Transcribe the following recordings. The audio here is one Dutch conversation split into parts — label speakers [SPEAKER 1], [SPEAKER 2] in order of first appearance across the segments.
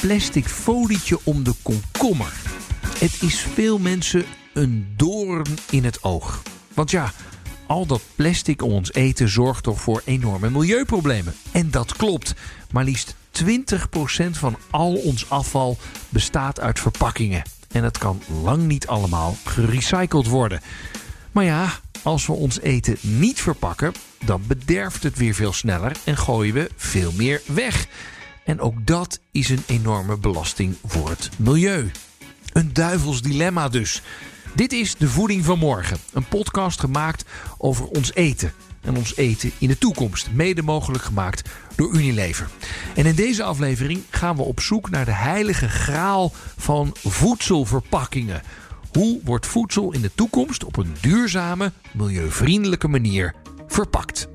[SPEAKER 1] Plastic folietje om de komkommer. Het is veel mensen een doorn in het oog. Want ja, al dat plastic om ons eten zorgt toch voor enorme milieuproblemen. En dat klopt. Maar liefst 20% van al ons afval bestaat uit verpakkingen. En dat kan lang niet allemaal gerecycled worden. Maar ja, als we ons eten niet verpakken, dan bederft het weer veel sneller en gooien we veel meer weg. En ook dat is een enorme belasting voor het milieu. Een duivels dilemma dus. Dit is De Voeding van Morgen, een podcast gemaakt over ons eten en ons eten in de toekomst, mede mogelijk gemaakt door Unilever. En in deze aflevering gaan we op zoek naar de heilige graal van voedselverpakkingen. Hoe wordt voedsel in de toekomst op een duurzame, milieuvriendelijke manier verpakt?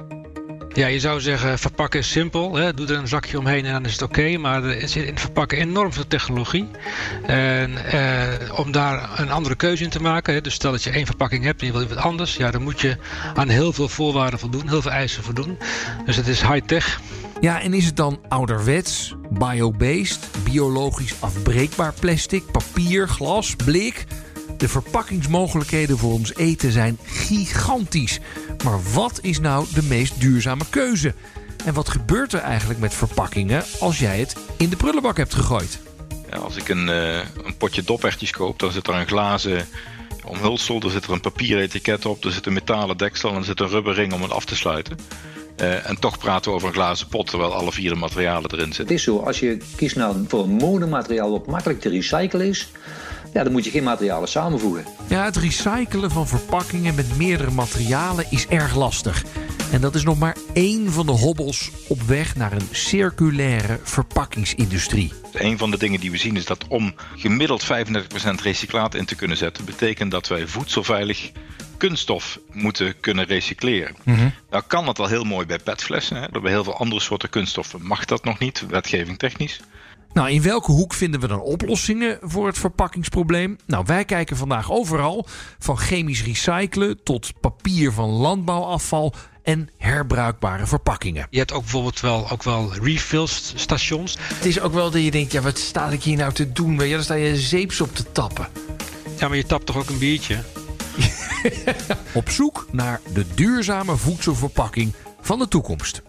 [SPEAKER 2] Ja, je zou zeggen verpakken is simpel. Hè? Doe er een zakje omheen en dan is het oké. maar er zit in verpakken enorm veel technologie. En eh, om daar een andere keuze in te maken. Hè? Dus stel dat je één verpakking hebt en je wil wat anders. Ja, dan moet je aan heel veel voorwaarden voldoen. Heel veel eisen voldoen. Dus het is high-tech.
[SPEAKER 1] Ja, en is het dan ouderwets, biobased, biologisch afbreekbaar plastic, papier, glas, blik? De verpakkingsmogelijkheden voor ons eten zijn gigantisch. Maar wat is nou de meest duurzame keuze? En wat gebeurt er eigenlijk met verpakkingen als jij het in de prullenbak hebt gegooid?
[SPEAKER 3] Ja, als ik een, uh, een potje dopertjes koop, dan zit er een glazen omhulsel, er zit er een papieren etiket op, er zit een metalen deksel en er zit een rubberring om het af te sluiten. Uh, en toch praten we over een glazen pot, terwijl alle vier de materialen erin zitten.
[SPEAKER 4] Het is zo, als je kiest nou voor een monomateriaal wat makkelijk te recyclen is, ja, dan moet je geen materialen samenvoegen.
[SPEAKER 1] Ja, het recyclen van verpakkingen met meerdere materialen is erg lastig. En dat is nog maar één van de hobbels op weg naar een circulaire verpakkingsindustrie.
[SPEAKER 3] Een van de dingen die we zien is dat om gemiddeld 35% recyclaat in te kunnen zetten, betekent dat wij voedselveilig kunststof moeten kunnen recycleren. Mm Nou kan dat al heel mooi bij petflessen. Hè. Bij heel veel andere soorten kunststoffen mag dat nog niet, wetgeving technisch.
[SPEAKER 1] Nou, in welke hoek vinden we dan oplossingen voor het verpakkingsprobleem? Nou, wij kijken vandaag overal, van chemisch recyclen tot papier van landbouwafval en herbruikbare verpakkingen.
[SPEAKER 2] Je hebt ook bijvoorbeeld wel, ook wel refillstations.
[SPEAKER 1] Het is ook wel dat je denkt, ja, wat sta ik hier nou te doen? Ja, dan sta je zeeps op te tappen.
[SPEAKER 2] Ja, maar je tapt toch ook een biertje?
[SPEAKER 1] op zoek naar de duurzame voedselverpakking van de toekomst.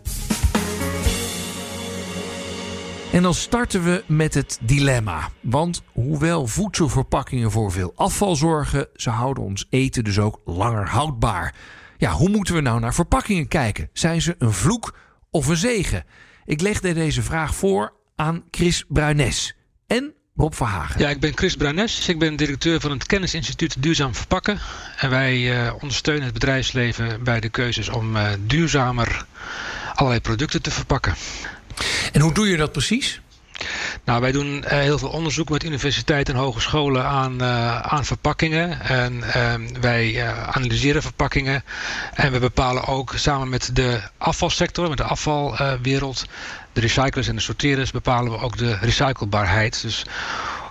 [SPEAKER 1] En dan starten we met het dilemma. Want hoewel voedselverpakkingen voor veel afval zorgen, ze houden ons eten dus ook langer houdbaar. Ja, hoe moeten we nou naar verpakkingen kijken? Zijn ze een vloek of een zegen? Ik legde deze vraag voor aan Chris Bruines en Rob Verhagen.
[SPEAKER 2] Ja, ik ben Chris Bruines. Ik ben directeur van het Kennisinstituut Duurzaam Verpakken. En wij uh, ondersteunen het bedrijfsleven bij de keuzes om uh, duurzamer allerlei producten te verpakken.
[SPEAKER 1] En hoe doe je dat precies?
[SPEAKER 2] Nou, wij doen uh, heel veel onderzoek met universiteiten en hogescholen aan, uh, aan verpakkingen. En uh, wij uh, analyseren verpakkingen. En we bepalen ook samen met de afvalsector, met de afvalwereld, de recyclers en de sorterers, bepalen we ook de recyclebaarheid. Dus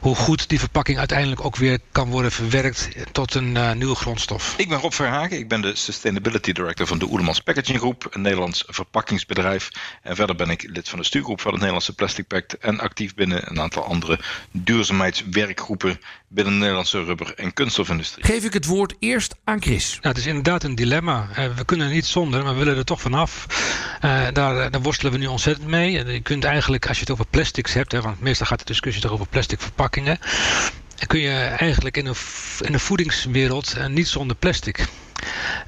[SPEAKER 2] hoe goed die verpakking uiteindelijk ook weer kan worden verwerkt tot een uh, nieuwe grondstof.
[SPEAKER 3] Ik ben Rob Verhagen, ik ben de Sustainability Director van de Oelemans Packaging Groep, een Nederlands verpakkingsbedrijf. En verder ben ik lid van de stuurgroep van het Nederlandse Plastic Pact en actief binnen een aantal andere duurzaamheidswerkgroepen binnen de Nederlandse rubber- en kunststofindustrie.
[SPEAKER 1] Geef ik het woord eerst aan Chris.
[SPEAKER 2] Nou, het is inderdaad een dilemma. Uh, we kunnen er niet zonder, maar we willen er toch vanaf. Uh, daar, daar, worstelen we nu ontzettend mee. Je kunt eigenlijk, als je het over plastics hebt, hè, want meestal gaat de discussie toch over plastic kun je eigenlijk in een, in voedingswereld uh, niet zonder plastic.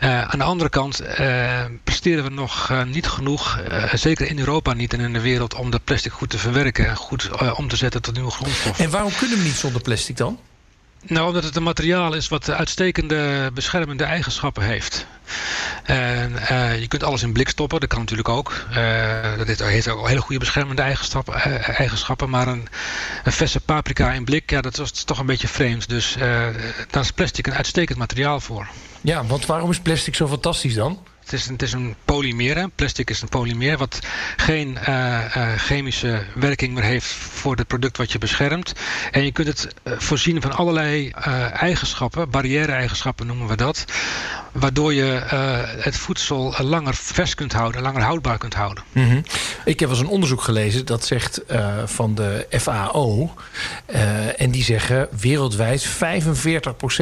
[SPEAKER 2] Uh, aan de andere kant uh, presteren we nog niet genoeg, zeker in Europa niet en in de wereld, om dat plastic goed te verwerken en goed om te zetten tot nieuwe grondstof.
[SPEAKER 1] En waarom kunnen we niet zonder plastic dan?
[SPEAKER 2] Nou, omdat het een materiaal is wat uitstekende beschermende eigenschappen heeft. En uh, je kunt alles in blik stoppen, dat kan natuurlijk ook. Uh, dat heeft ook hele goede beschermende eigenschappen. Uh, eigenschappen maar een, een verse paprika in blik, ja, dat is toch een beetje vreemd. Dus daar is plastic een uitstekend materiaal voor.
[SPEAKER 1] Ja, want waarom is plastic zo fantastisch dan?
[SPEAKER 2] Het is, het is een polymeer. Hè? Plastic is een polymeer wat geen uh, uh, chemische werking meer heeft voor het product wat je beschermt. En je kunt het uh, voorzien van allerlei eigenschappen, barrière-eigenschappen noemen we dat. Waardoor je uh, het voedsel langer vers kunt houden, langer houdbaar kunt houden.
[SPEAKER 1] Mm -hmm. Ik heb wel eens een onderzoek gelezen dat zegt uh, van de FAO. Uh, en die zeggen wereldwijd 45%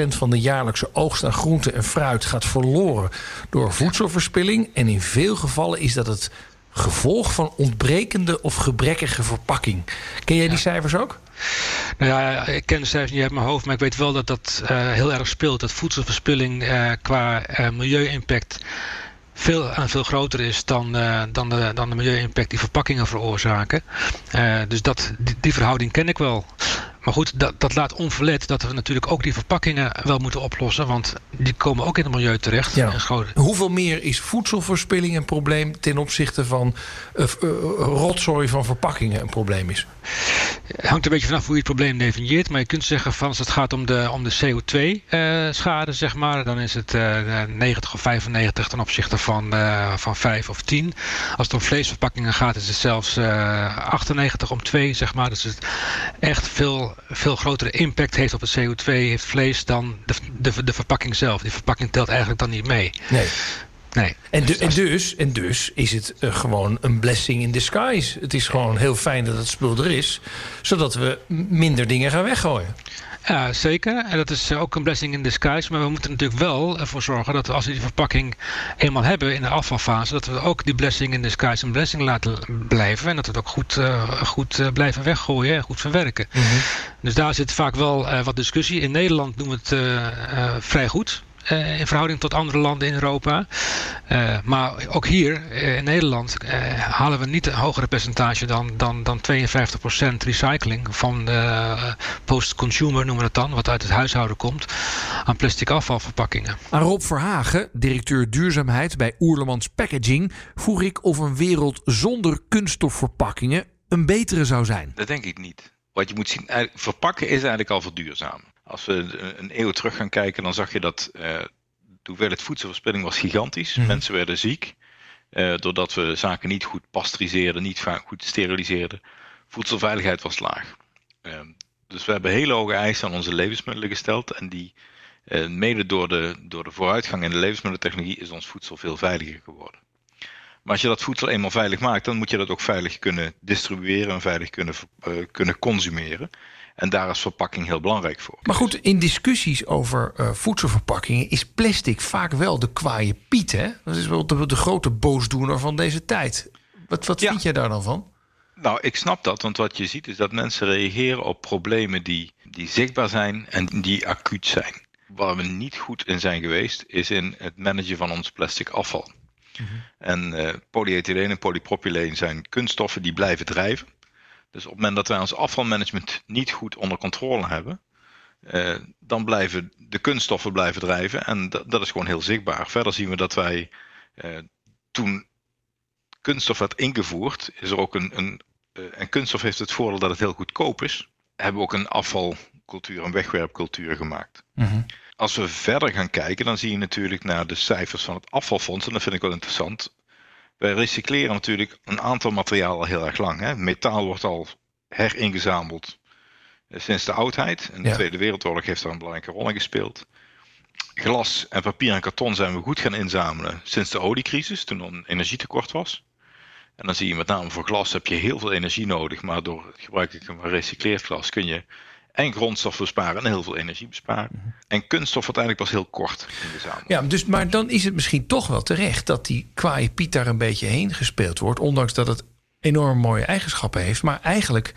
[SPEAKER 1] van de jaarlijkse oogst aan groente en fruit gaat verloren door voedselverspilling. En in veel gevallen is dat het gevolg van ontbrekende of gebrekkige verpakking. Ken jij die cijfers ook?
[SPEAKER 2] Nou ja, ik ken de cijfers niet uit mijn hoofd, maar ik weet wel dat dat uh, heel erg speelt. Dat voedselverspilling uh, qua uh, milieu-impact veel, en veel groter is dan, dan, de, dan de milieu-impact die verpakkingen veroorzaken. dus dat, die verhouding ken ik wel. Maar goed, dat, dat laat onverlet dat we natuurlijk ook die verpakkingen wel moeten oplossen. Want die komen ook in het milieu terecht.
[SPEAKER 1] Ja. Hoeveel meer is voedselverspilling een probleem ten opzichte van uh, uh, rotzooi van verpakkingen een probleem is?
[SPEAKER 2] Het hangt een beetje vanaf hoe je het probleem definieert. Maar je kunt zeggen van als het gaat om de, om de CO2-schade, uh, zeg maar, dan is het 90 of 95 ten opzichte van, van 5 of 10. Als het om vleesverpakkingen gaat, is het zelfs 98 om 2, zeg maar. Dus het echt veel veel grotere impact heeft op het CO2 heeft vlees dan de, de, de verpakking zelf. Die verpakking telt eigenlijk dan niet mee.
[SPEAKER 1] Nee.
[SPEAKER 2] Nee.
[SPEAKER 1] En, dus, en dus is het uh, gewoon een blessing in disguise. Het is gewoon heel fijn dat het spul er is, zodat we minder dingen gaan weggooien.
[SPEAKER 2] Ja, zeker. En dat is ook een blessing in disguise. Maar we moeten natuurlijk wel ervoor zorgen dat als we die verpakking eenmaal hebben in de afvalfase, dat we ook die blessing in disguise een blessing laten blijven. En dat we het ook goed, uh, goed uh, blijven weggooien en goed verwerken. Mm -hmm. Dus daar zit vaak wel uh, wat discussie. In Nederland doen we het vrij goed. Uh, in verhouding tot andere landen in Europa. Uh, maar ook hier uh, in Nederland halen we niet een hogere percentage dan, dan, dan 52% recycling van post-consumer noemen we het dan, wat uit het huishouden komt, aan plastic afvalverpakkingen.
[SPEAKER 1] Aan Rob Verhagen, directeur duurzaamheid bij Oerlemans Packaging, vroeg ik of een wereld zonder kunststofverpakkingen een betere zou zijn.
[SPEAKER 3] Dat denk ik niet. Wat je moet zien, verpakken is eigenlijk al verduurzamen. Als we een eeuw terug gaan kijken, dan zag je dat uh, de hoeveelheid voedselverspilling was gigantisch. Mm. Mensen werden ziek. Uh, doordat we zaken niet goed pasteuriseerden, niet goed steriliseerden. Voedselveiligheid was laag. Uh, dus we hebben hele hoge eisen aan onze levensmiddelen gesteld. En die, uh, mede door de, door de vooruitgang in de levensmiddeltechnologie, is ons voedsel veel veiliger geworden. Maar als je dat voedsel eenmaal veilig maakt, dan moet je dat ook veilig kunnen distribueren en veilig kunnen, kunnen consumeren. En daar is verpakking heel belangrijk voor.
[SPEAKER 1] Maar goed, in discussies over uh, voedselverpakkingen is plastic vaak wel de kwaaie piet. Hè? Dat is wel de, de grote boosdoener van deze tijd. Wat, wat ja. vind jij daar dan van?
[SPEAKER 3] Nou, ik snap dat, want wat je ziet is dat mensen reageren op problemen die, die zichtbaar zijn en die acuut zijn. Waar we niet goed in zijn geweest, is in het managen van ons plastic afval. Mm -hmm. En uh, polyethyleen en polypropyleen zijn kunststoffen die blijven drijven. Dus op het moment dat wij ons afvalmanagement niet goed onder controle hebben, uh, dan blijven de kunststoffen blijven drijven. En dat, is gewoon heel zichtbaar. Verder zien we dat wij uh, toen kunststof werd ingevoerd, is er ook een, een uh, en kunststof heeft het voordeel dat het heel goedkoop is, hebben we ook een afvalcultuur, een wegwerpcultuur gemaakt. Mm -hmm. Als we verder gaan kijken, dan zie je natuurlijk naar de cijfers van het afvalfonds, en dat vind ik wel interessant. Wij recycleren natuurlijk een aantal materialen al heel erg lang. Hè? Metaal wordt al heringezameld sinds de oudheid. En de ja. Tweede Wereldoorlog heeft daar een belangrijke rol in gespeeld. Glas en papier en karton zijn we goed gaan inzamelen sinds de oliecrisis, toen er een energietekort was. En dan zie je met name voor glas heb je heel veel energie nodig, maar door het gebruik van gerecycleerd glas kun je en grondstof besparen en heel veel energie besparen. -hmm. En kunststof uiteindelijk pas heel kort in de zaal.
[SPEAKER 1] Ja, dus, maar dan is het misschien toch wel terecht dat die kwaaie Piet daar een beetje heen gespeeld wordt. Ondanks dat het enorm mooie eigenschappen heeft. Maar eigenlijk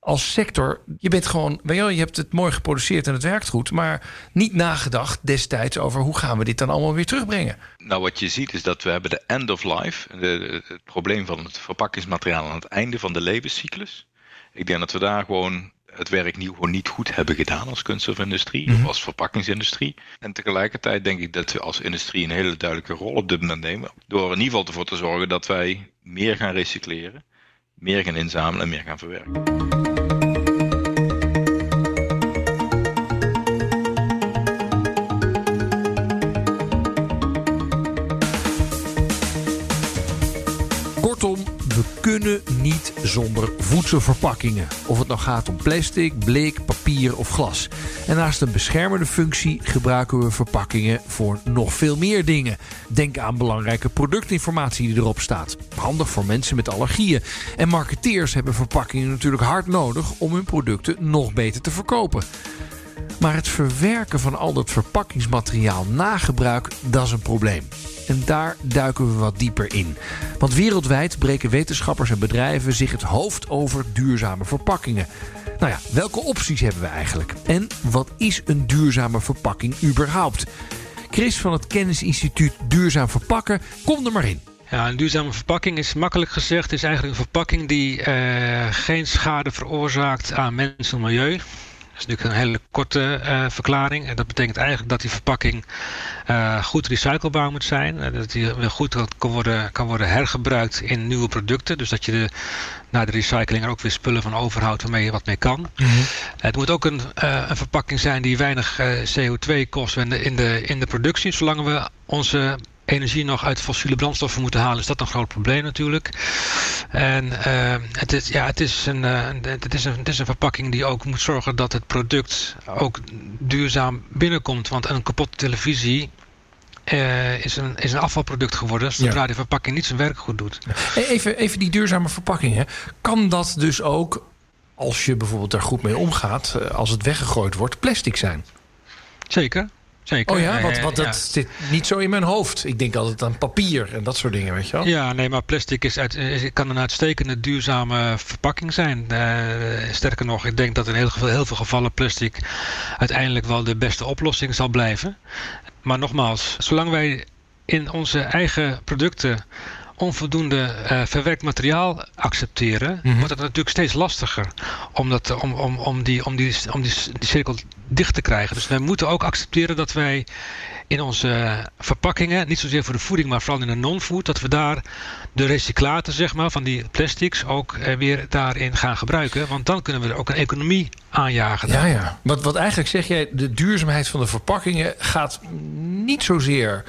[SPEAKER 1] als sector, je bent gewoon, weet je, wel, je hebt het mooi geproduceerd en het werkt goed. Maar niet nagedacht destijds over hoe gaan we dit dan allemaal weer terugbrengen.
[SPEAKER 3] Nou, wat je ziet is dat we hebben de end of life. De, het probleem van het verpakkingsmateriaal aan het einde van de levenscyclus. Ik denk dat we daar gewoon het werk niet, gewoon niet goed hebben gedaan als kunststofindustrie mm -hmm. of als verpakkingsindustrie. En tegelijkertijd denk ik dat we als industrie een hele duidelijke rol op dit moment nemen. Door in ieder geval ervoor te zorgen dat wij meer gaan recycleren, meer gaan inzamelen en meer gaan verwerken.
[SPEAKER 1] Kunnen niet zonder voedselverpakkingen. Of het nou gaat om plastic, blik, papier of glas. En naast een beschermende functie gebruiken we verpakkingen voor nog veel meer dingen. Denk aan belangrijke productinformatie die erop staat. Handig voor mensen met allergieën. En marketeers hebben verpakkingen natuurlijk hard nodig om hun producten nog beter te verkopen. Maar het verwerken van al dat verpakkingsmateriaal na gebruik, dat is een probleem. En daar duiken we wat dieper in. Want wereldwijd breken wetenschappers en bedrijven zich het hoofd over duurzame verpakkingen. Nou ja, welke opties hebben we eigenlijk? En wat is een duurzame verpakking überhaupt? Chris van het Kennisinstituut Duurzaam Verpakken, kom er maar in.
[SPEAKER 2] Ja, een duurzame verpakking is makkelijk gezegd is eigenlijk een verpakking die uh, geen schade veroorzaakt aan mens en milieu. Dat is natuurlijk een hele korte uh, verklaring. En dat betekent eigenlijk dat die verpakking uh, goed recyclebaar moet zijn. Uh, dat die weer goed kan worden, kan worden hergebruikt in nieuwe producten. Dus dat je de, na de recycling er ook weer spullen van overhoudt waarmee je wat mee kan. Mm -hmm. Het moet ook een, een, verpakking zijn die weinig CO2 kost in de, in, de, in de productie. Zolang we onze energie nog uit fossiele brandstoffen moeten halen, is dat een groot probleem natuurlijk. En uh, het, is, ja, het, is een, uh, het, is een, het is een verpakking die ook moet zorgen dat het product ook duurzaam binnenkomt. Want een kapotte televisie uh, is, een, is een afvalproduct geworden zodra ja. de verpakking niet zijn werk goed doet.
[SPEAKER 1] Even, even die duurzame verpakkingen. Kan dat dus ook, als je bijvoorbeeld daar goed mee omgaat, als het weggegooid wordt, plastic zijn?
[SPEAKER 2] Zeker. Zeker.
[SPEAKER 1] Oh ja, want, want dat ja. zit niet zo in mijn hoofd. Ik denk altijd aan papier en dat soort dingen, weet je wel?
[SPEAKER 2] Ja, nee, maar plastic is uit, kan een uitstekende duurzame verpakking zijn. Uh, sterker nog, ik denk dat in heel, heel veel gevallen plastic uiteindelijk wel de beste oplossing zal blijven. Maar nogmaals, zolang wij in onze eigen producten onvoldoende uh, verwerkt materiaal accepteren, mm -hmm. wordt het natuurlijk steeds lastiger om, dat, om, om, om, die, om, die, om die, die cirkel dicht te krijgen. Dus wij moeten ook accepteren dat wij in onze verpakkingen, niet zozeer voor de voeding, maar vooral in de non-food, dat we daar de recyclaten zeg maar, van die plastics ook eh, weer daarin gaan gebruiken. Want dan kunnen we er ook een economie aanjagen.
[SPEAKER 1] Ja, ja. Wat, wat eigenlijk zeg jij, de duurzaamheid van de verpakkingen gaat niet zozeer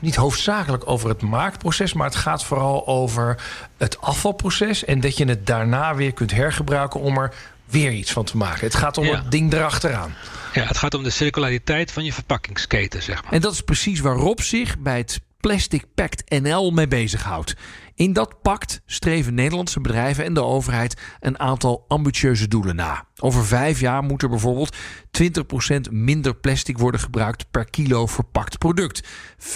[SPEAKER 1] niet hoofdzakelijk over het maakproces, maar het gaat vooral over het afvalproces en dat je het daarna weer kunt hergebruiken om er weer iets van te maken. Het gaat om ja. het ding erachteraan.
[SPEAKER 2] Ja, het gaat om de circulariteit van je verpakkingsketen, zeg maar.
[SPEAKER 1] En dat is precies waar Rob zich bij het Plastic Pact NL mee bezighoudt. In dat pact streven Nederlandse bedrijven en de overheid een aantal ambitieuze doelen na. Over vijf jaar moet er bijvoorbeeld 20% minder plastic worden gebruikt per kilo verpakt product. 35%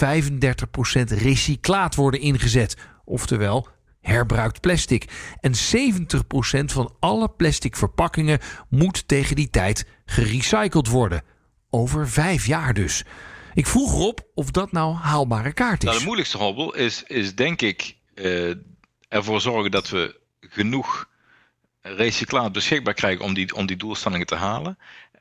[SPEAKER 1] recyclaat worden ingezet, oftewel herbruikt plastic. En 70% van alle plastic verpakkingen moet tegen die tijd gerecycled worden. Over vijf jaar dus. Ik vroeg erop of dat nou haalbare kaart is.
[SPEAKER 3] Nou, de moeilijkste hobbel is, is denk ik ervoor zorgen dat we genoeg recyclaat beschikbaar krijgen om die, om die doelstellingen te halen.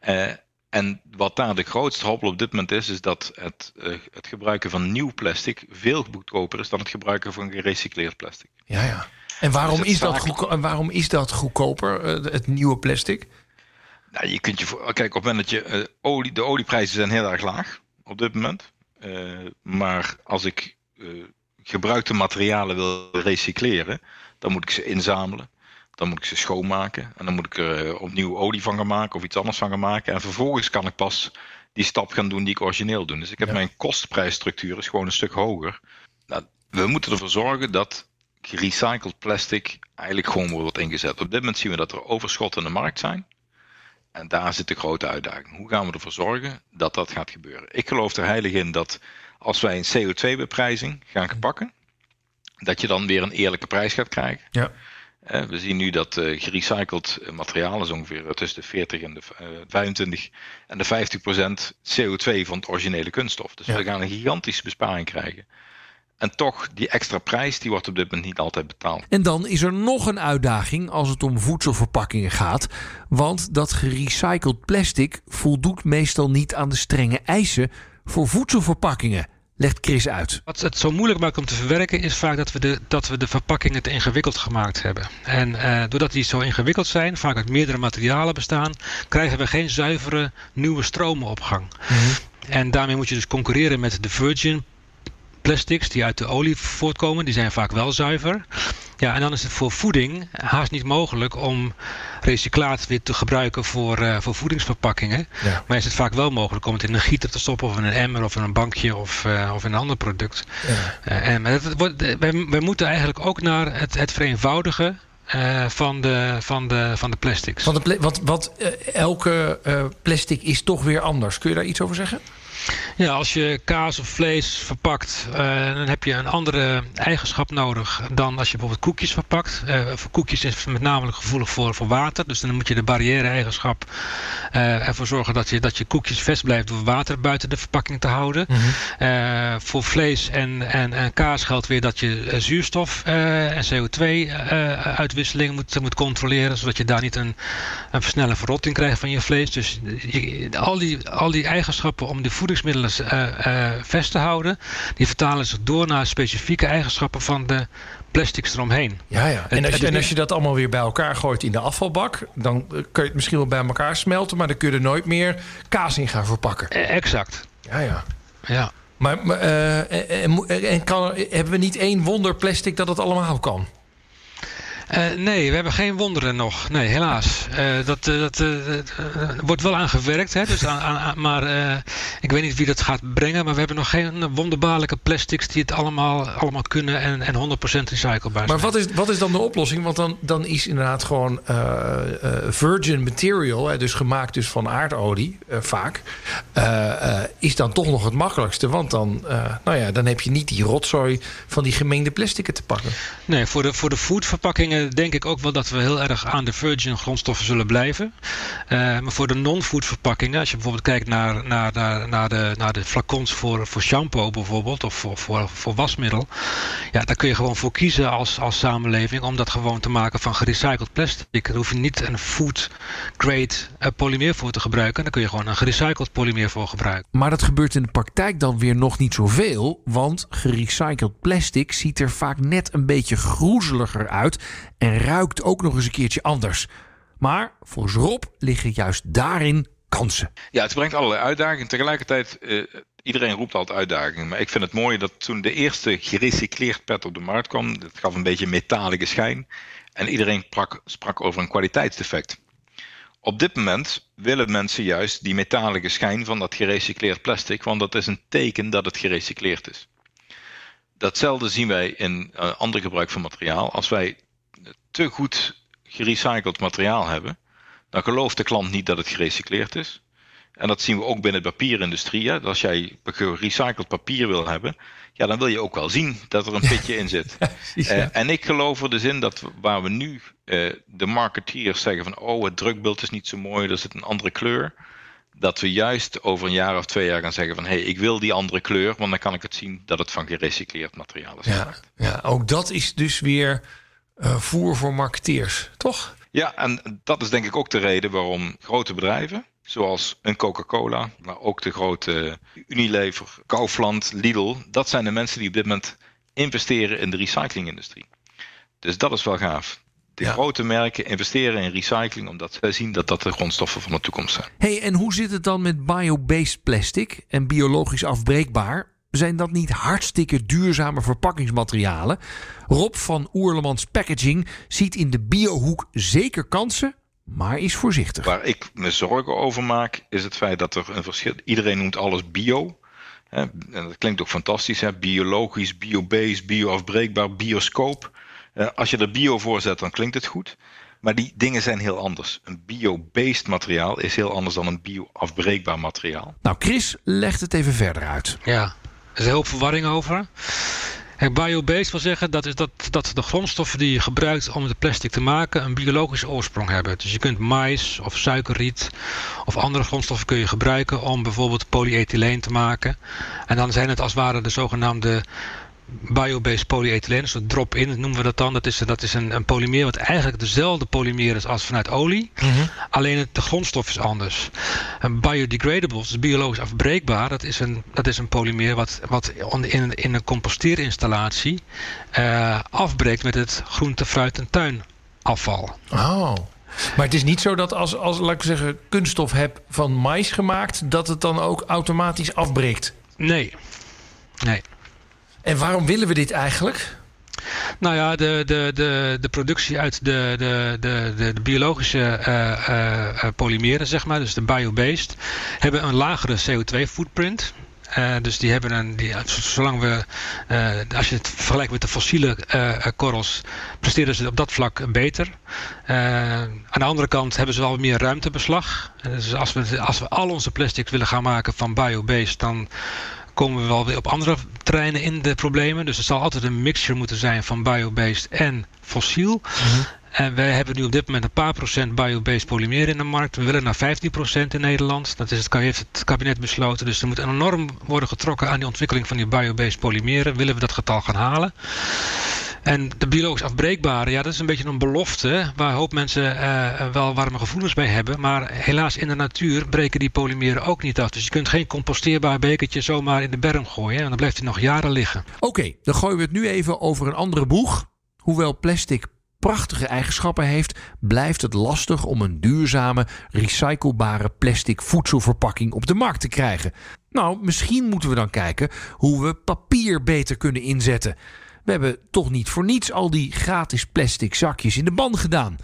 [SPEAKER 3] Uh, en wat daar de grootste hobbel op dit moment is, is dat het, uh, het gebruiken van nieuw plastic veel goedkoper is dan het gebruiken van gerecycleerd plastic.
[SPEAKER 1] Ja, ja. En waarom, dus is, dat goedko- waarom is dat goedkoper, het nieuwe plastic?
[SPEAKER 3] Nou, je kunt je voor, kijk, op het moment dat je olie, de olieprijzen zijn heel erg laag op dit moment. maar als ik gebruikte materialen wil recycleren, dan moet ik ze inzamelen. Dan moet ik ze schoonmaken. En dan moet ik er opnieuw olie van gaan maken of iets anders van gaan maken. En vervolgens kan ik pas die stap gaan doen die ik origineel doe. Dus ik heb ja. mijn kostprijsstructuur is gewoon een stuk hoger. Nou, we moeten ervoor zorgen dat gerecycled plastic eigenlijk gewoon wordt ingezet. Op dit moment zien we dat er overschotten in de markt zijn. En daar zit de grote uitdaging. Hoe gaan we ervoor zorgen dat dat gaat gebeuren? Ik geloof er heilig in dat als wij een CO2-beprijzing gaan pakken, dat je dan weer een eerlijke prijs gaat krijgen.
[SPEAKER 1] Ja.
[SPEAKER 3] Uh, we zien nu dat uh, gerecycled materiaal is ongeveer tussen de 40 en de uh, 25 en de 50 procent CO2 van het originele kunststof. Dus ja. we gaan een gigantische besparing krijgen. En toch, die extra prijs die wordt op dit moment niet altijd betaald.
[SPEAKER 1] En dan is er nog een uitdaging als het om voedselverpakkingen gaat. Want dat gerecycled plastic voldoet meestal niet aan de strenge eisen voor voedselverpakkingen legt Chris uit.
[SPEAKER 2] Wat het zo moeilijk maakt om te verwerken is vaak dat we de, dat we de verpakkingen te ingewikkeld gemaakt hebben. En uh, doordat die zo ingewikkeld zijn, vaak uit meerdere materialen bestaan, krijgen we geen zuivere nieuwe stromenopgang. Mm -hmm. En daarmee moet je dus concurreren met de virgin plastics die uit de olie voortkomen, die zijn vaak wel zuiver. Ja, en dan is het voor voeding haast niet mogelijk om recyclaat weer te gebruiken voor, uh, voor voedingsverpakkingen. Ja. Maar is het vaak wel mogelijk om het in een gieter te stoppen of in een emmer of in een bankje of, uh, of in een ander product. Ja. Uh, en het wordt, wij, wij moeten eigenlijk ook naar het, het vereenvoudigen uh, van, de, van, de, van de plastics.
[SPEAKER 1] Want, de wat, wat, uh, elke uh, plastic is toch weer anders. Kun je daar iets over zeggen?
[SPEAKER 2] Ja, als je kaas of vlees verpakt, uh, dan heb je een andere eigenschap nodig dan als je bijvoorbeeld koekjes verpakt. Uh, voor koekjes is het met name gevoelig voor, voor water. Dus dan moet je de barrière-eigenschap uh, ervoor zorgen dat je, dat je koekjes vast blijft door water buiten de verpakking te houden. Mm -hmm. voor vlees en, en, en, kaas geldt weer dat je zuurstof en CO2-uitwisseling moet, moet controleren, zodat je daar niet een, een versnelle verrotting krijgt van je vlees. Dus je, al, die, al die eigenschappen om de voedingsmiddelen uh, uh, vast te houden. Die vertalen zich door naar specifieke eigenschappen van de plastics eromheen.
[SPEAKER 1] Ja, ja. En, als je, en als je dat allemaal weer bij elkaar gooit in de afvalbak, dan kun je het misschien wel bij elkaar smelten, maar dan kun je er nooit meer kaas in gaan verpakken.
[SPEAKER 2] Exact.
[SPEAKER 1] Ja, ja.
[SPEAKER 2] Ja.
[SPEAKER 1] Maar, maar uh, en, en kan, hebben we niet één wonder plastic dat het allemaal kan?
[SPEAKER 2] Uh, nee, we hebben geen wonderen nog. Nee, helaas. Uh, dat uh, dat wordt wel aan gewerkt. Hè, dus aan, aan, maar ik weet niet wie dat gaat brengen. Maar we hebben nog geen wonderbaarlijke plastics die het allemaal, allemaal kunnen en, en 100% recyclebaar zijn.
[SPEAKER 1] Maar wat is, wat is dan de oplossing? Want dan, dan is inderdaad gewoon virgin material, hè, dus gemaakt dus van aardolie vaak, is dan toch nog het makkelijkste. Want dan, nou ja, dan heb je niet die rotzooi van die gemengde plastics te pakken.
[SPEAKER 2] Nee, voor de, voor de foodverpakkingen denk ik ook wel dat we heel erg aan de virgin grondstoffen zullen blijven. Uh, maar voor de non-food verpakkingen, als je bijvoorbeeld kijkt naar, naar, naar, de, naar de flacons voor, voor shampoo bijvoorbeeld, of voor, voor, voor wasmiddel. Ja, daar kun je gewoon voor kiezen als, als samenleving om dat gewoon te maken van gerecycled plastic. Daar hoef je niet een food grade uh, polymeer voor te gebruiken. Daar kun je gewoon een gerecycled polymeer voor gebruiken.
[SPEAKER 1] Maar dat gebeurt in de praktijk dan weer nog niet zoveel, want gerecycled plastic ziet er vaak net een beetje groezeliger uit en ruikt ook nog eens een keertje anders. Maar volgens Rob liggen juist daarin kansen.
[SPEAKER 3] Ja, het brengt allerlei uitdagingen. Tegelijkertijd, uh, iedereen roept altijd uitdagingen. Maar ik vind het mooi dat toen de eerste gerecycleerd pet op de markt kwam, dat gaf een beetje metalige schijn. En iedereen sprak, sprak over een kwaliteitsdefect. Op dit moment willen mensen juist die metalige schijn van dat gerecycleerd plastic, want dat is een teken dat het gerecycleerd is. Datzelfde zien wij in uh, ander gebruik van materiaal. Als wij te goed gerecycled materiaal hebben, dan gelooft de klant niet dat het gerecycleerd is. En dat zien we ook binnen de papierindustrie. Hè? Als jij gerecycled papier wil hebben, ja, dan wil je ook wel zien dat er een pitje in zit. ja. uh, en ik geloof er dus in dat waar we nu uh, de marketeers zeggen van oh, het drukbeeld is niet zo mooi, er zit een andere kleur. Dat we juist over een jaar of twee jaar gaan zeggen van hé, hey, ik wil die andere kleur, want dan kan ik het zien dat het van gerecycleerd materiaal is.
[SPEAKER 1] Ja, ja ook dat is dus weer uh, voer voor marketeers, toch?
[SPEAKER 3] Ja, en dat is denk ik ook de reden waarom grote bedrijven, zoals een Coca-Cola, maar ook de grote Unilever, Kaufland, Lidl, dat zijn de mensen die op dit moment investeren in de recyclingindustrie. Dus dat is wel gaaf. De ja. grote merken investeren in recycling omdat zij zien dat dat de grondstoffen van de toekomst zijn.
[SPEAKER 1] Hey, en hoe zit het dan met bio-based plastic en biologisch afbreekbaar? Zijn dat niet hartstikke duurzame verpakkingsmaterialen? Rob van Oerlemans Packaging ziet in de biohoek zeker kansen, maar is voorzichtig.
[SPEAKER 3] Waar ik me zorgen over maak, is het feit dat er een verschil. Iedereen noemt alles bio. Hè, en dat klinkt ook fantastisch, hè? biologisch, biobased, bioafbreekbaar, bioscoop. Uh, als je er bio voor zet, dan klinkt het goed. Maar die dingen zijn heel anders. Een bio-based materiaal is heel anders dan een bio-afbreekbaar materiaal.
[SPEAKER 1] Nou, Chris legt het even verder uit.
[SPEAKER 2] Ja, er is heel veel verwarring over. Biobased wil zeggen dat, dat, dat de grondstoffen die je gebruikt om de plastic te maken een biologische oorsprong hebben. Dus je kunt mais of suikerriet of andere grondstoffen kun je gebruiken om bijvoorbeeld polyethyleen te maken. En dan zijn het als het ware de zogenaamde biobased polyethyleen, dus drop-in noemen we dat dan. Dat is, dat is een, een, polymeer wat eigenlijk dezelfde polymeer is als vanuit olie. Mm -hmm. Alleen het, de grondstof is anders. Een biodegradable, dus biologisch afbreekbaar, dat is een, dat is een polymeer wat, wat in, in een composteerinstallatie uh, afbreekt met het groente, fruit en tuinafval.
[SPEAKER 1] Oh. Maar het is niet zo dat als, als laat ik zeggen, kunststof heb van mais gemaakt, dat het dan ook automatisch afbreekt?
[SPEAKER 2] Nee. Nee.
[SPEAKER 1] En waarom willen we dit eigenlijk?
[SPEAKER 2] Nou ja, de, de, de, de productie uit de, de, de, de, biologische uh, polymeren, zeg maar, dus de biobased, hebben een lagere CO2-footprint. Uh, dus die hebben een, die, zolang we, als je het vergelijkt met de fossiele korrels, presteren ze op dat vlak beter. aan de andere kant hebben ze wel meer ruimtebeslag. dus als we, als we al onze plastics willen gaan maken van biobased, dan komen we wel weer op andere terreinen in de problemen. Dus het zal altijd een mixture moeten zijn van biobased en fossiel. Mhm. En wij hebben nu op dit moment een paar procent biobased polymer in de markt. We willen naar 15 procent in Nederland. Dat is het, heeft het kabinet besloten. Dus er moet enorm worden getrokken aan die ontwikkeling van die biobased polymeren. Willen we dat getal gaan halen? En de biologisch afbreekbare, ja, dat is een beetje een belofte waar een hoop mensen uh, wel warme gevoelens bij hebben. Maar helaas in de natuur breken die polymeren ook niet af. Dus je kunt geen composteerbaar bekertje zomaar in de berm gooien. En dan blijft hij nog jaren liggen.
[SPEAKER 1] Oké, dan gooien we het nu even over een andere boeg. Hoewel plastic prachtige eigenschappen heeft, blijft het lastig om een duurzame, recyclebare plastic voedselverpakking op de markt te krijgen. Nou, misschien moeten we dan kijken hoe we papier beter kunnen inzetten. We hebben toch niet voor niets al die gratis plastic zakjes in de ban gedaan.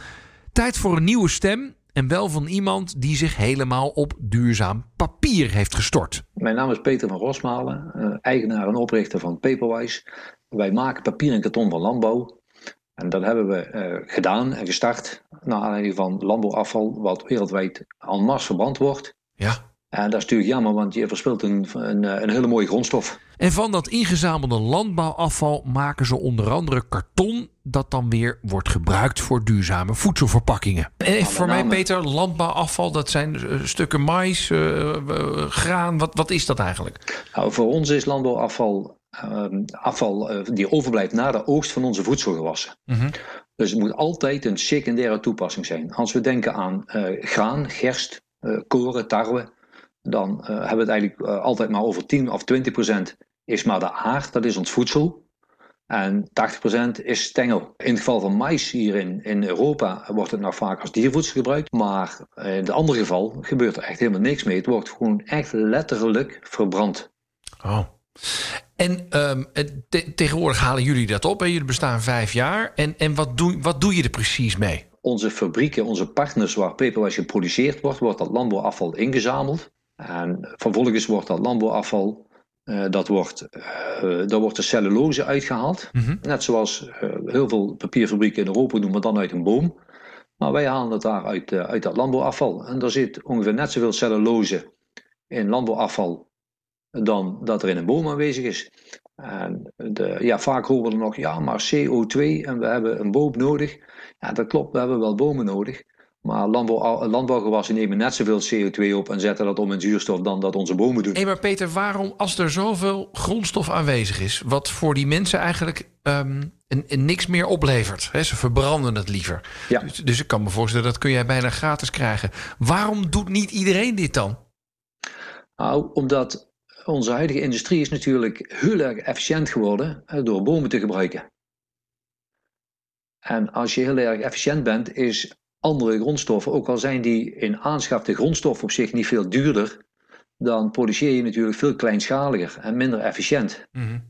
[SPEAKER 1] Tijd voor een nieuwe stem en wel van iemand die zich helemaal op duurzaam papier heeft gestort.
[SPEAKER 4] Mijn naam is Peter van Rosmalen, eh, eigenaar en oprichter van Paperwise. Wij maken papier en karton van landbouw. En dat hebben we uh, gedaan en gestart naar aanleiding van landbouwafval, wat wereldwijd en masse verbrand wordt.
[SPEAKER 1] Ja.
[SPEAKER 4] En dat is natuurlijk jammer, want je verspilt een, een, eh, een hele mooie grondstof.
[SPEAKER 1] En van dat ingezamelde landbouwafval maken ze onder andere karton dat dan weer wordt gebruikt voor duurzame voedselverpakkingen. En voor mij, Peter, landbouwafval, dat zijn uh, stukken mais, uh, graan. Wat, wat is dat eigenlijk?
[SPEAKER 4] Nou, voor ons is landbouwafval Ehm, afval uh, die overblijft na de oogst van onze voedselgewassen. Mm Dus het moet altijd een secundaire toepassing zijn. Als we denken aan uh, graan, gerst, uh, koren, tarwe, dan hebben we het eigenlijk altijd maar over 10 of 20 procent is maar de aard, dat is ons voedsel. En 80% is stengel. In het geval van mais hier in, in Europa wordt het nog vaak als diervoedsel gebruikt. Maar in het andere geval gebeurt er echt helemaal niks mee. Het wordt gewoon echt letterlijk verbrand.
[SPEAKER 1] Oh. En um, tegenwoordig halen jullie dat op. Hè? Jullie bestaan vijf jaar. En, en wat, doe, wat doe je er precies mee?
[SPEAKER 4] Onze fabrieken, onze partners waar paperwise geproduceerd wordt, wordt dat landbouwafval ingezameld. En vervolgens wordt dat landbouwafval, uh, dat wordt, uh, daar wordt de cellulose uitgehaald. Mm -hmm. Net zoals uh, heel veel papierfabrieken in Europa doen, maar dan uit een boom. Maar wij halen het daar uit, uit dat landbouwafval. En daar zit ongeveer net zoveel cellulose in landbouwafval dan dat er in een boom aanwezig is. En de, ja, vaak horen we nog, ja, maar CO2 en we hebben een boom nodig. Ja, dat klopt, we hebben wel bomen nodig. Maar landbouw, landbouwgewassen nemen net zoveel CO2 op en zetten dat om in zuurstof dan dat onze bomen doen.
[SPEAKER 1] Hé, maar Peter, waarom als er zoveel grondstof aanwezig is, wat voor die mensen eigenlijk um, een, een niks meer oplevert? Hè? Ze verbranden het liever.
[SPEAKER 4] Ja.
[SPEAKER 1] Dus, dus ik kan me voorstellen, dat kun jij bijna gratis krijgen. Waarom doet niet iedereen dit dan?
[SPEAKER 4] Nou, omdat onze huidige industrie is natuurlijk heel erg efficiënt geworden door bomen te gebruiken. En als je heel erg efficiënt bent, is andere grondstoffen, ook al zijn die in aanschaf de grondstoffen op zich niet veel duurder, dan produceer je natuurlijk veel kleinschaliger en minder efficiënt. Mm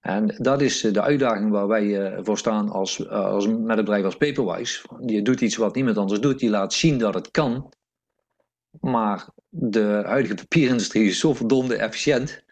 [SPEAKER 4] En dat is de uitdaging waar wij eh, voor staan als, als, met een bedrijf als Paperwise. Je doet iets wat niemand anders doet, die laat zien dat het kan. Maar de huidige papierindustrie is zo verdomde efficiënt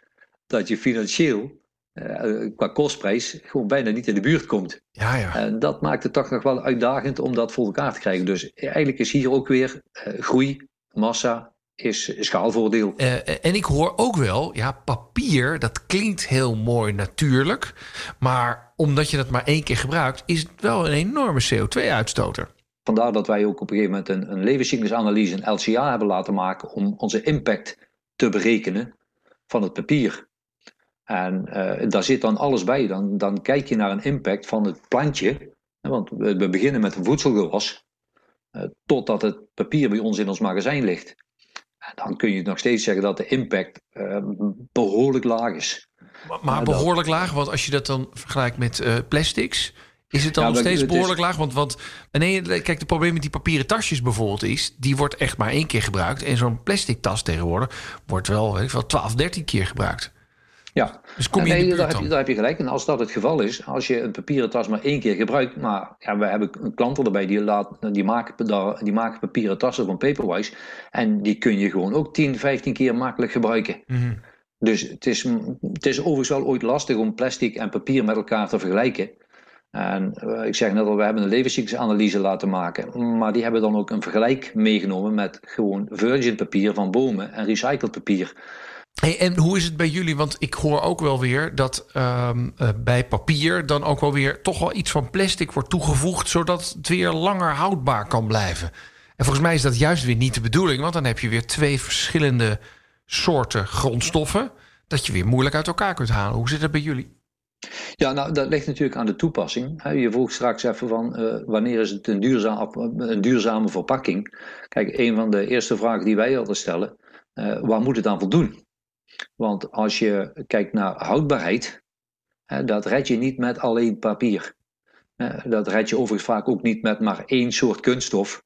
[SPEAKER 4] dat je financieel uh, qua kostprijs gewoon bijna niet in de buurt komt.
[SPEAKER 1] Ja, ja.
[SPEAKER 4] En dat maakt het toch nog wel uitdagend om dat voor elkaar te krijgen. Dus eigenlijk is hier ook weer uh, groei, massa, is schaalvoordeel.
[SPEAKER 1] Uh, en ik hoor ook wel, ja, papier, dat klinkt heel mooi natuurlijk. Maar omdat je dat maar één keer gebruikt, is het wel een enorme CO2-uitstoter.
[SPEAKER 4] Vandaar dat wij ook op een gegeven moment een, een levenscyclusanalyse, een LCA, hebben laten maken om onze impact te berekenen van het papier. En uh, daar zit dan alles bij. Dan, dan kijk je naar een impact van het plantje. Want we beginnen met een voedselgewas. Uh, totdat het papier bij ons in ons magazijn ligt. En dan kun je nog steeds zeggen dat de impact uh, behoorlijk laag is.
[SPEAKER 1] Maar, maar behoorlijk laag, want als je dat dan vergelijkt met plastics. Is het dan nog steeds behoorlijk laag? Want, want nee, kijk, het probleem met die papieren tasjes bijvoorbeeld is... die wordt echt maar één keer gebruikt. En zo'n plastic tas tegenwoordig wordt wel, weet ik wel, 12, 13 keer gebruikt.
[SPEAKER 4] Ja,
[SPEAKER 1] dus kom je
[SPEAKER 4] nee,
[SPEAKER 1] in de
[SPEAKER 4] daar, heb je, daar heb je gelijk. En als dat het geval is, als je een papieren tas maar één keer gebruikt, maar ja, we hebben een klanten erbij die, laat, die, maken, daar- die maken papieren tassen van Paperwise. En die kun je gewoon ook 10, 15 keer makkelijk gebruiken.
[SPEAKER 1] Mhm.
[SPEAKER 4] Dus het is, het is overigens wel ooit lastig om plastic en papier met elkaar te vergelijken. En eh, ik zeg net al, we hebben een levenscyclusanalyse laten maken. Maar die hebben dan ook een vergelijk meegenomen met gewoon virgin papier van bomen en recycled papier.
[SPEAKER 1] En hoe is het bij jullie? Want ik hoor ook wel weer dat ehm, eh, bij papier dan ook wel weer toch wel iets van plastic wordt toegevoegd, zodat het weer langer houdbaar kan blijven. En volgens mij is dat juist weer niet de bedoeling, want dan heb je weer twee verschillende soorten grondstoffen dat je weer moeilijk uit elkaar kunt halen. Hoe zit dat bij jullie?
[SPEAKER 4] Ja, nou, dat ligt natuurlijk aan de toepassing. Je vroeg straks even van eh, wanneer is het een, een duurzame verpakking? Kijk, een van de eerste vragen die wij altijd stellen, eh, waar moet het aan voldoen? Want als je kijkt naar houdbaarheid, dat red je niet met alleen papier. Dat red je overigens vaak ook niet met maar één soort kunststof.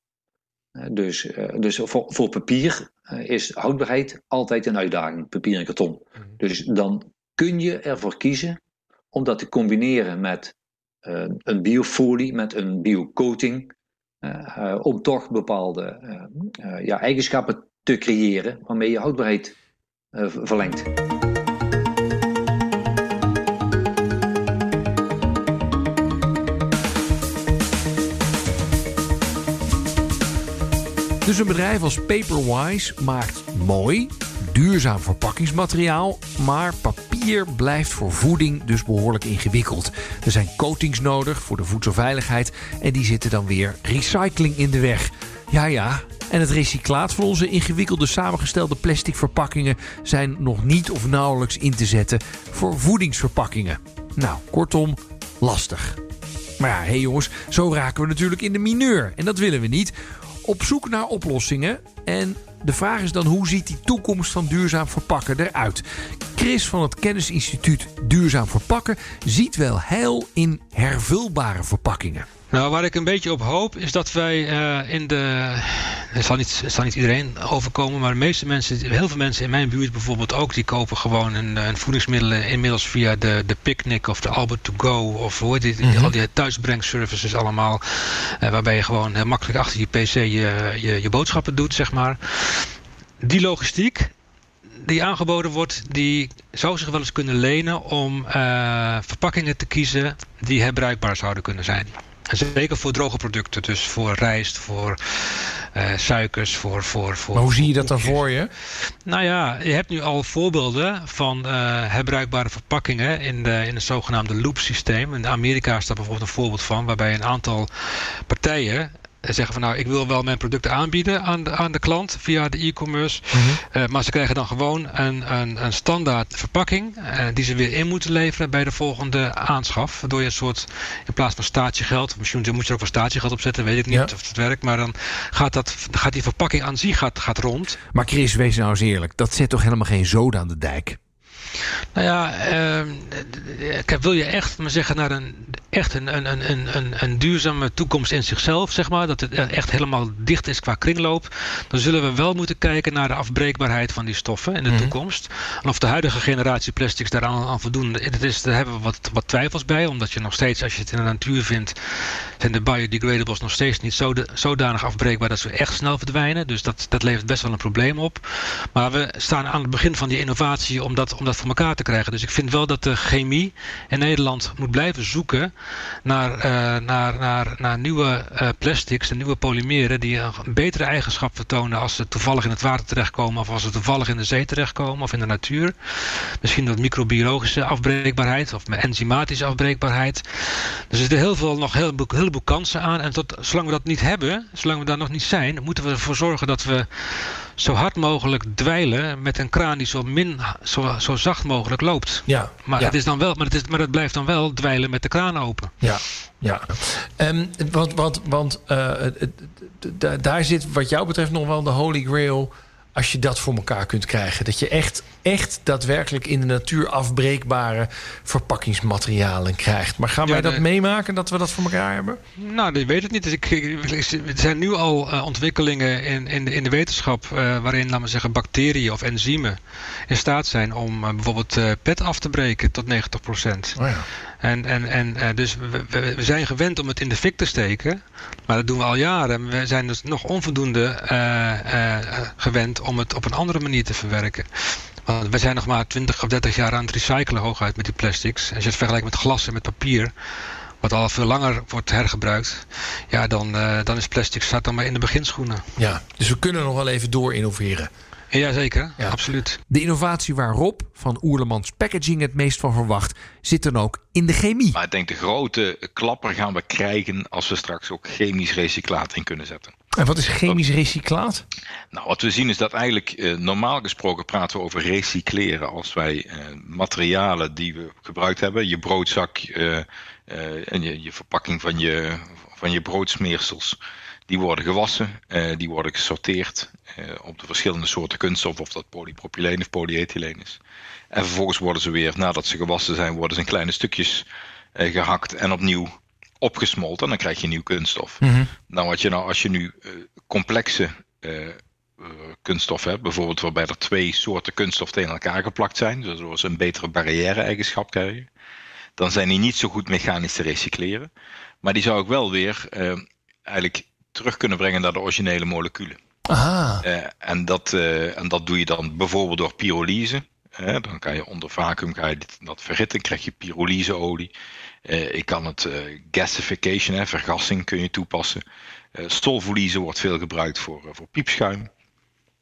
[SPEAKER 4] Dus eh, dus voor, voor papier eh, is houdbaarheid altijd een uitdaging, papier en karton. Dus dan kun je ervoor kiezen om dat te combineren met eh, een biofolie, met een biocoating, om toch bepaalde ja, eigenschappen te creëren waarmee je houdbaarheid eh, v- verlengt.
[SPEAKER 1] Dus een bedrijf als Paperwise maakt mooi, duurzaam verpakkingsmateriaal, maar papier blijft voor voeding dus behoorlijk ingewikkeld. Er zijn coatings nodig voor de voedselveiligheid en die zitten dan weer recycling in de weg. Ja, ja. En het recyclaat van onze ingewikkelde samengestelde plastic verpakkingen zijn nog niet of nauwelijks in te zetten voor voedingsverpakkingen. Nou, kortom, lastig. Maar ja, hé hey jongens, zo raken we natuurlijk in de mineur. En dat willen we niet. Op zoek naar oplossingen. En de vraag is dan, hoe ziet die toekomst van duurzaam verpakken eruit? Chris van het Kennisinstituut Duurzaam Verpakken ziet wel heil in hervulbare verpakkingen.
[SPEAKER 2] Nou, waar ik een beetje op hoop is dat wij eh, in de. Het zal, niet, het zal niet iedereen overkomen, maar de meeste mensen, heel veel mensen in mijn buurt bijvoorbeeld ook, die kopen gewoon een, een voedingsmiddelen inmiddels via de, de Picnic of de Albert to Go of hoe heet het, al die thuisbrengservices allemaal, eh, waarbij je gewoon heel makkelijk achter je PC je, je, je boodschappen doet, zeg maar. Die logistiek, die aangeboden wordt, die zou zich wel eens kunnen lenen om eh, verpakkingen te kiezen die herbruikbaar zouden kunnen zijn. Zeker voor droge producten, dus voor rijst, voor eh, suikers, voor, voor, voor.
[SPEAKER 1] Maar hoe zie je dat dan voor je?
[SPEAKER 2] Nou ja, je hebt nu al voorbeelden van eh, herbruikbare verpakkingen in, de, in het zogenaamde loop systeem. In Amerika is daar bijvoorbeeld een voorbeeld van, waarbij een aantal partijen eh, zeggen van nou, ik wil wel mijn producten aanbieden aan de, aan de klant via de e-commerce. Eh, maar ze krijgen dan gewoon een, een, een standaard verpakking eh, die ze weer in moeten leveren bij de volgende aanschaf. Waardoor je een soort, in plaats van statiegeld, misschien moet je er ook wel statiegeld op zetten, weet ik niet
[SPEAKER 1] Ja.
[SPEAKER 2] of het werkt. Maar dan gaat, dat, gaat die verpakking aan zich gaat, gaat rond.
[SPEAKER 1] Maar Chris, wees nou eens eerlijk. Dat zet toch helemaal geen zoden aan de dijk?
[SPEAKER 2] Nou ja, kijk, wil je echt maar zeggen, naar een, echt een, een, een, een- een, een duurzame toekomst in zichzelf, zeg maar, dat het echt helemaal dicht is qua kringloop, dan zullen we wel moeten kijken naar de afbreekbaarheid van die stoffen in de
[SPEAKER 1] Mhm.
[SPEAKER 2] toekomst. En of de huidige generatie plastics daaraan aan voldoen, dat is, daar hebben we wat, wat twijfels bij, omdat je nog steeds, als je het in de natuur vindt, zijn de biodegradables nog steeds niet zo zodanig afbreekbaar dat ze echt snel verdwijnen. Dus dat, dat levert best wel een probleem op. Maar we staan aan het begin van die innovatie om dat, om dat voor elkaar te krijgen. Dus ik vind wel dat de chemie in Nederland moet blijven zoeken naar, eh, naar, naar, naar nieuwe eh, plastics en nieuwe polymeren die een betere eigenschap vertonen als ze toevallig in het water terechtkomen of als ze toevallig in de zee terechtkomen of in de natuur. Misschien wat microbiologische afbreekbaarheid of enzymatische afbreekbaarheid. Dus er zitten heel veel, nog heel heleboel, heleboel kansen aan. En tot, zolang we dat niet hebben, zolang we daar nog niet zijn, moeten we ervoor zorgen dat we zo hard mogelijk dweilen met een kraan die zo, min, zo, zo zacht mogelijk loopt.
[SPEAKER 1] Ja.
[SPEAKER 2] Maar,
[SPEAKER 1] ja.
[SPEAKER 2] het is dan wel, maar, het is, maar het blijft dan wel dweilen met de kraan open.
[SPEAKER 1] Ja, ja. Ehm, want want, want eh, daar zit wat jou betreft nog wel de holy grail.
[SPEAKER 5] Als je dat voor elkaar kunt krijgen. Dat je echt, echt daadwerkelijk in de natuur afbreekbare verpakkingsmaterialen krijgt. Maar gaan wij dat meemaken dat we dat voor elkaar hebben?
[SPEAKER 2] Nou, ik weet het niet. Dus ik, er zijn nu al uh, ontwikkelingen in, in, de, in de wetenschap uh, waarin, laten we zeggen, bacteriën of enzymen in staat zijn om uh, bijvoorbeeld pet af te breken tot 90 procent. Oh ja. En, en, en dus we, zijn gewend om het in de fik te steken, maar dat doen we al jaren. We zijn dus nog onvoldoende gewend om het op een andere manier te verwerken. Want we zijn nog maar 20 of 30 jaar aan het recyclen hooguit met die plastics. Als je het vergelijkt met glas en met papier, wat al veel langer wordt hergebruikt, ja, dan, uh, dan is plastic staat dan maar in de beginschoenen.
[SPEAKER 5] Ja, dus we kunnen nog wel even door innoveren.
[SPEAKER 2] Jazeker, ja. absoluut.
[SPEAKER 1] De innovatie waar Rob van Oerlemans Packaging het meest van verwacht, zit dan ook in de chemie.
[SPEAKER 3] Maar ik denk de grote klapper gaan we krijgen als we straks ook chemisch recyclaat in kunnen zetten.
[SPEAKER 5] En wat is chemisch recyclaat?
[SPEAKER 3] Nou, wat we zien is dat eigenlijk eh, normaal gesproken praten we over recycleren. Als wij eh, materialen die we gebruikt hebben, je broodzak eh, en je, je, verpakking van je, van je broodsmeersels, die worden gewassen, die worden gesorteerd op de verschillende soorten kunststof, of dat polypropyleen of polyethyleen is. En vervolgens worden ze weer, nadat ze gewassen zijn, worden ze in kleine stukjes gehakt en opnieuw opgesmolten. Dan krijg je nieuw kunststof. Mm Nou, wat je nou, als je nu uh, complexe kunststof hebt, bijvoorbeeld waarbij er twee soorten kunststof tegen elkaar geplakt zijn, zodat ze een betere barrière-eigenschap krijgen, dan zijn die niet zo goed mechanisch te recycleren. Maar die zou ik wel weer eigenlijk terug kunnen brengen naar de originele moleculen. Aha. en, dat, en dat doe je dan bijvoorbeeld door pyrolyse. dan kan je onder vacuüm ga je dat verhitten, krijg je pyrolyseolie. Uh, ik kan het gasification, hè, vergassing kun je toepassen. Stolverliezen wordt veel gebruikt voor, voor piepschuim.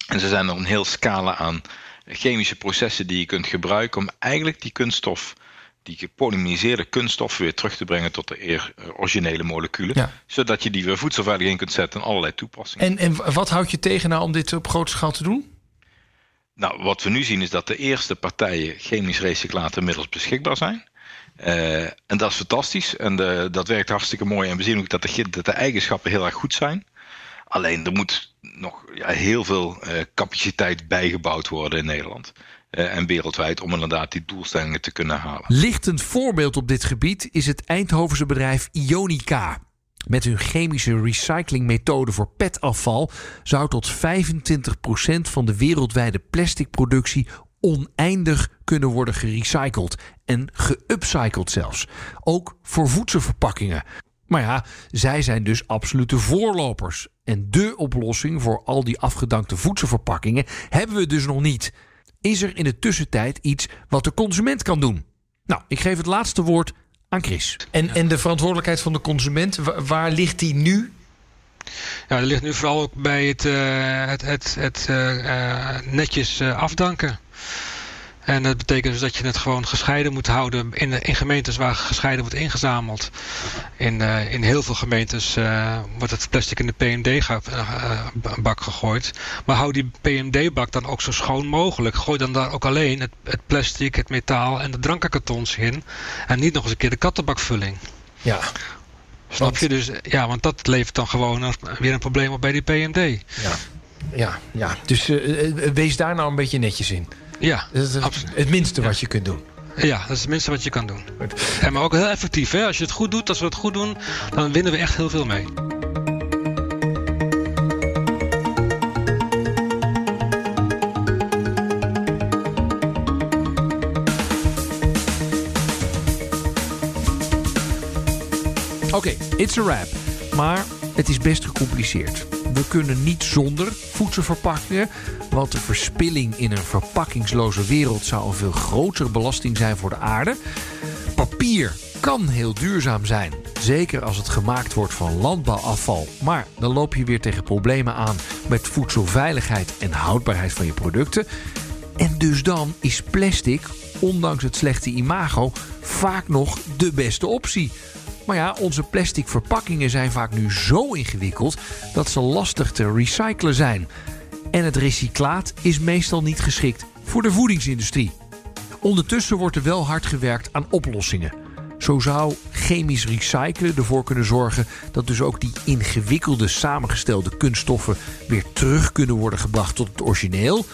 [SPEAKER 3] En ze zijn er een heel scala aan chemische processen die je kunt gebruiken om eigenlijk die kunststof, die gepolymeriseerde kunststof weer terug te brengen tot de originele moleculen. Zodat je die weer voedselveilig in kunt zetten in allerlei toepassingen.
[SPEAKER 5] En, en wat houdt je tegen nou om dit op grote schaal te doen?
[SPEAKER 3] Nou, wat we nu zien is dat de eerste partijen chemisch recyclaten inmiddels beschikbaar zijn. Uh, en dat is fantastisch en de, dat werkt hartstikke mooi. En we zien ook dat de, dat de eigenschappen heel erg goed zijn. Alleen er moet nog ja, heel veel uh, capaciteit bijgebouwd worden in Nederland. Uh, en wereldwijd om inderdaad die doelstellingen te kunnen halen.
[SPEAKER 1] Lichtend voorbeeld op dit gebied is het Eindhovense bedrijf Ionica. Met hun chemische recyclingmethode voor petafval zou tot 25% van de wereldwijde plasticproductie oneindig kunnen worden gerecycled en geupcycled zelfs. Ook voor voedselverpakkingen. Maar ja, zij zijn dus absolute voorlopers. En de oplossing voor al die afgedankte voedselverpakkingen hebben we dus nog niet. Is er in de tussentijd iets wat de consument kan doen? Nou, ik geef het laatste woord aan Chris.
[SPEAKER 5] En, en de verantwoordelijkheid van de consument, waar ligt die nu
[SPEAKER 2] ja, dat ligt nu vooral ook bij het, uh, het, het, het uh, netjes afdanken. En dat betekent dus dat je het gewoon gescheiden moet houden in, in gemeentes waar gescheiden wordt ingezameld. In, uh, in heel veel gemeentes uh, wordt het plastic in de PMD-bak gegooid. Maar hou die PMD-bak dan ook zo schoon mogelijk. Gooi dan daar ook alleen het, het plastic, het metaal en de drankenkartons in. En niet nog eens een keer de kattenbakvulling.
[SPEAKER 5] Ja,
[SPEAKER 2] Snap je? Dus ja, want dat levert dan gewoon weer een probleem op bij die PMD.
[SPEAKER 5] Ja, ja, ja. dus uh, wees daar nou een beetje netjes in.
[SPEAKER 2] Ja,
[SPEAKER 5] dat is het, het minste wat je kunt doen.
[SPEAKER 2] Ja, dat is het minste wat je kan doen. En maar ook heel effectief. Hè? Als je het goed doet, als we het goed doen, dan winnen we echt heel veel mee.
[SPEAKER 1] Oké, it's a wrap. Maar het is best gecompliceerd. We kunnen niet zonder voedselverpakkingen, want de verspilling in een verpakkingsloze wereld zou een veel grotere belasting zijn voor de aarde. Papier kan heel duurzaam zijn, zeker als het gemaakt wordt van landbouwafval. Maar dan loop je weer tegen problemen aan met voedselveiligheid en houdbaarheid van je producten. En dus dan is plastic, ondanks het slechte imago, vaak nog de beste optie. Maar ja, onze plastic verpakkingen zijn vaak nu zo ingewikkeld dat ze lastig te recyclen zijn. En het recyclaat is meestal niet geschikt voor de voedingsindustrie. Ondertussen wordt er wel hard gewerkt aan oplossingen. Zo zou chemisch recyclen ervoor kunnen zorgen dat dus ook die ingewikkelde samengestelde kunststoffen weer terug kunnen worden gebracht tot het origineel.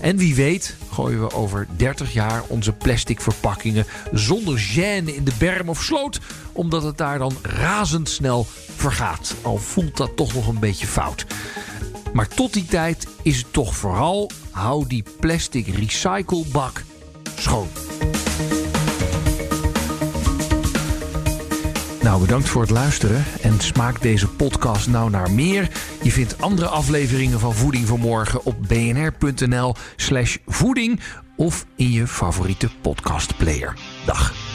[SPEAKER 1] En wie weet gooien we over 30 jaar onze plastic verpakkingen zonder gêne in de berm of sloot, omdat het daar dan razendsnel vergaat. Al voelt dat toch nog een beetje fout. Maar tot die tijd is het toch vooral hou die plastic recyclebak schoon. Nou, bedankt voor het luisteren en smaakt deze podcast nou naar meer? Je vindt andere afleveringen van Voeding voor Morgen op bnr.nl/slash voeding of in je favoriete podcastplayer. Dag.